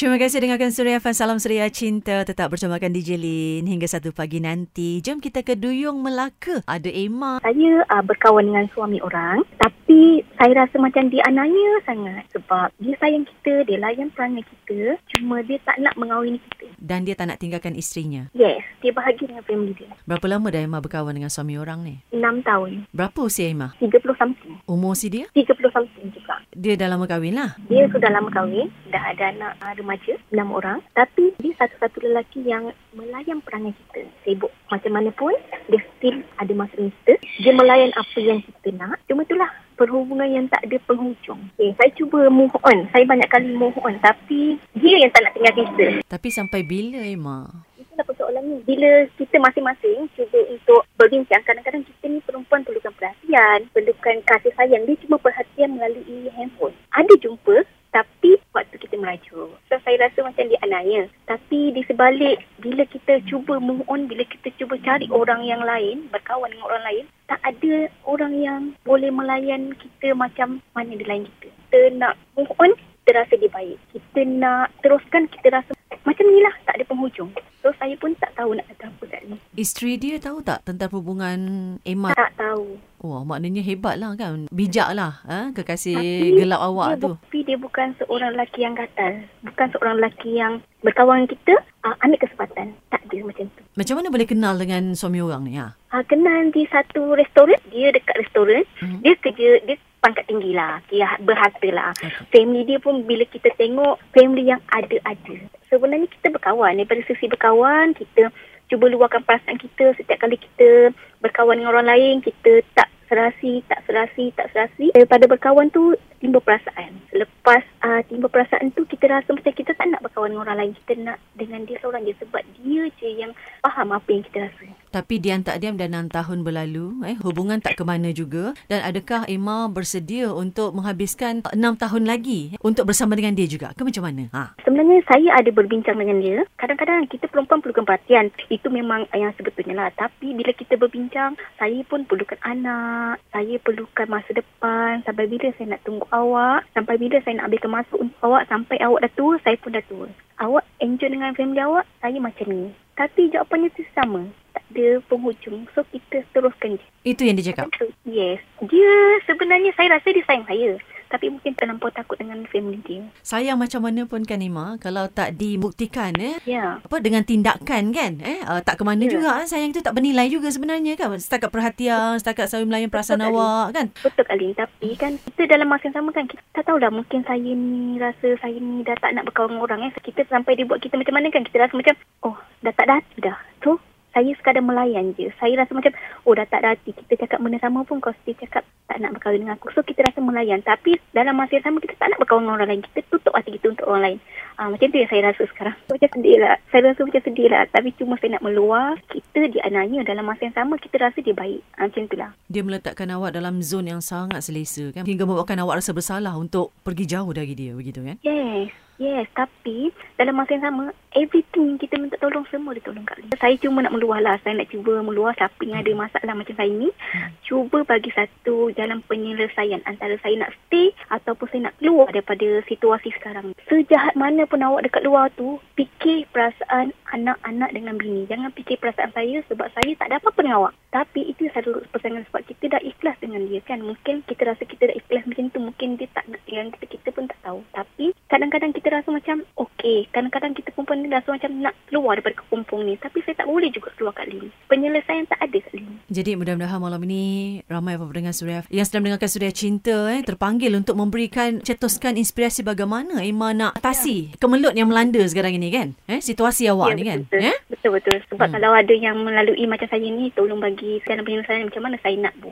Terima kasih dengarkan Suria Fan. Salam Suria Cinta. Tetap bersamakan DJ Lin hingga satu pagi nanti. Jom kita ke Duyung Melaka. Ada Emma. Saya uh, berkawan dengan suami orang. Tapi saya rasa macam dia anaknya sangat. Sebab dia sayang kita, dia layan perangai kita. Cuma dia tak nak mengawini kita. Dan dia tak nak tinggalkan isterinya. Yes, dia bahagia dengan family dia. Berapa lama dah Emma berkawan dengan suami orang ni? 6 tahun. Berapa usia Emma? 30 something. Umur si dia? 30 something. Dia dah lama kahwin lah. Dia sudah lama kahwin. Dah ada anak uh, remaja. 6 orang. Tapi dia satu-satu lelaki yang melayan perangai kita. Sibuk macam mana pun, dia still ada masa kita. Dia melayan apa yang kita nak. Cuma itulah perhubungan yang tak ada penghujung. Okay, saya cuba move on. Saya banyak kali move on. Tapi dia yang tak nak tinggalkan kita. Tapi sampai bila Emma? Itulah persoalannya. Bila kita masing-masing cuba untuk berbincang, kadang-kadang kita ni perempuan perlukan perhatian, perlukan kasih sayang. Dia cuma perhatian melalui handphone. Ada jumpa, tapi waktu kita merajuk. So, saya rasa macam dia anaknya. Tapi di sebalik, bila kita cuba move on, bila kita cuba cari orang yang lain, berkawan dengan orang lain, tak ada orang yang boleh melayan kita macam mana dia layan kita. Kita nak move on, kita rasa dia baik. Kita nak teruskan, kita rasa macam ni lah, tak ada penghujung. So, saya pun tak tahu nak kata apa kat ni. Isteri dia tahu tak tentang hubungan Emma? Tak tahu. Wah, maknanya hebat lah kan. Bijak lah ha? kekasih Tapi gelap awak dia, tu. Tapi dia bukan seorang lelaki yang gatal. Bukan seorang lelaki yang berkawan dengan kita, uh, ambil kesempatan. Tak ada macam tu. Macam mana boleh kenal dengan suami orang ni? Ha? Uh, kenal di satu restoran. Dia dekat restoran. Hmm. Dia kerja, dia pangkat tinggi lah. Dia berharta lah. Okay. Family dia pun bila kita tengok, family yang ada-ada. Sebenarnya kita berkawan. Daripada sisi berkawan, kita cuba luahkan perasaan kita setiap kali kita berkawan dengan orang lain, kita tak serasi, tak serasi, tak serasi. Daripada berkawan tu, timbul perasaan. Lepas uh, timbul perasaan tu, kita rasa macam kita tak nak berkawan dengan orang lain. Kita nak dengan dia seorang je. Sebab dia je yang faham apa yang kita rasa. Tapi diam tak diam dah 6 tahun berlalu. Eh, hubungan tak ke mana juga. Dan adakah Emma bersedia untuk menghabiskan 6 tahun lagi eh, untuk bersama dengan dia juga? Ke macam mana? Ha? Sebenarnya saya ada berbincang dengan dia. Kadang-kadang kita perempuan perlukan perhatian. Itu memang yang sebetulnya lah. Tapi bila kita berbincang, saya pun perlukan anak. Saya perlukan masa depan. Sampai bila saya nak tunggu awak. Sampai bila saya nak ambilkan masa untuk awak. Sampai awak dah tua, saya pun dah tua. Awak enjoy dengan family awak, saya macam ni. Tapi jawapannya tu sama. Tak ada penghujung. So kita teruskan je. Itu yang dia cakap. Yes. Dia sebenarnya saya rasa dia sayang saya. Tapi mungkin terlampau takut dengan family dia. Sayang macam mana pun kan Emma, kalau tak dibuktikan eh, Ya. apa dengan tindakan kan eh uh, tak ke mana Ya. juga eh, sayang itu tak bernilai juga sebenarnya kan setakat perhatian setakat selalu melayan perasaan Betul, awak kan Betul kali Tapi kan Kita dalam masa yang sama kan Kita tak tahulah Mungkin saya ni Rasa saya ni Dah tak nak berkawan dengan orang eh. Kita sampai dia buat kita macam mana kan Kita rasa macam Oh dah tak ada hati dah So saya sekadar melayan je. Saya rasa macam, oh dah tak ada hati. Kita cakap benda sama pun kau still cakap tak nak berkahwin dengan aku. So kita rasa melayan. Tapi dalam masa yang sama kita tak nak berkawan dengan orang lain. Kita tutup hati kita untuk orang lain. Ah, macam tu yang saya rasa sekarang. Macam sedih lah. Saya rasa macam sedih lah. Tapi cuma saya nak meluar. Kita dia anaknya. Dalam masa yang sama kita rasa dia baik. Ah, macam tu lah. dia meletakkan awak dalam zon yang sangat selesa kan hingga membuatkan awak rasa bersalah untuk pergi jauh dari dia begitu kan Yes. Yes, tapi dalam masa yang sama, everything kita minta tolong semua dia tolong kat Lin. Saya cuma nak meluah lah. Saya nak cuba meluah siapa yang ada masalah macam saya ni. Cuba bagi satu jalan penyelesaian antara saya nak stay ataupun saya nak keluar daripada situasi sekarang. Sejahat mana pun awak dekat luar tu, fikir perasaan anak-anak dengan bini. Jangan fikir perasaan saya sebab saya tak ada apa-apa dengan awak. Tapi itu satu persaingan sebab kita dah ikhlas dengan dia kan. Mungkin kita rasa kita dah ikhlas macam tu. Mungkin dia tak nak dengan kita. Kita pun tak tahu. Tapi kadang-kadang kita rasa macam okey. Kadang-kadang kita perempuan ni rasa macam nak keluar daripada kekumpung ni. Tapi saya tak boleh juga keluar kat Lin. Penyelesaian tak ada kat Lin. Jadi mudah-mudahan malam ini ramai apa pendengar Suria yang sedang mendengarkan Suria Cinta eh terpanggil untuk memberikan cetuskan inspirasi bagaimana Emma nak atasi kemelut yang melanda sekarang ini kan. Eh situasi awak ni kan. betul. Eh? Betul-betul. Sebab Hmm. kalau ada yang melalui macam saya ni, tolong bagi sekarang penyelesaian macam mana saya nak buat.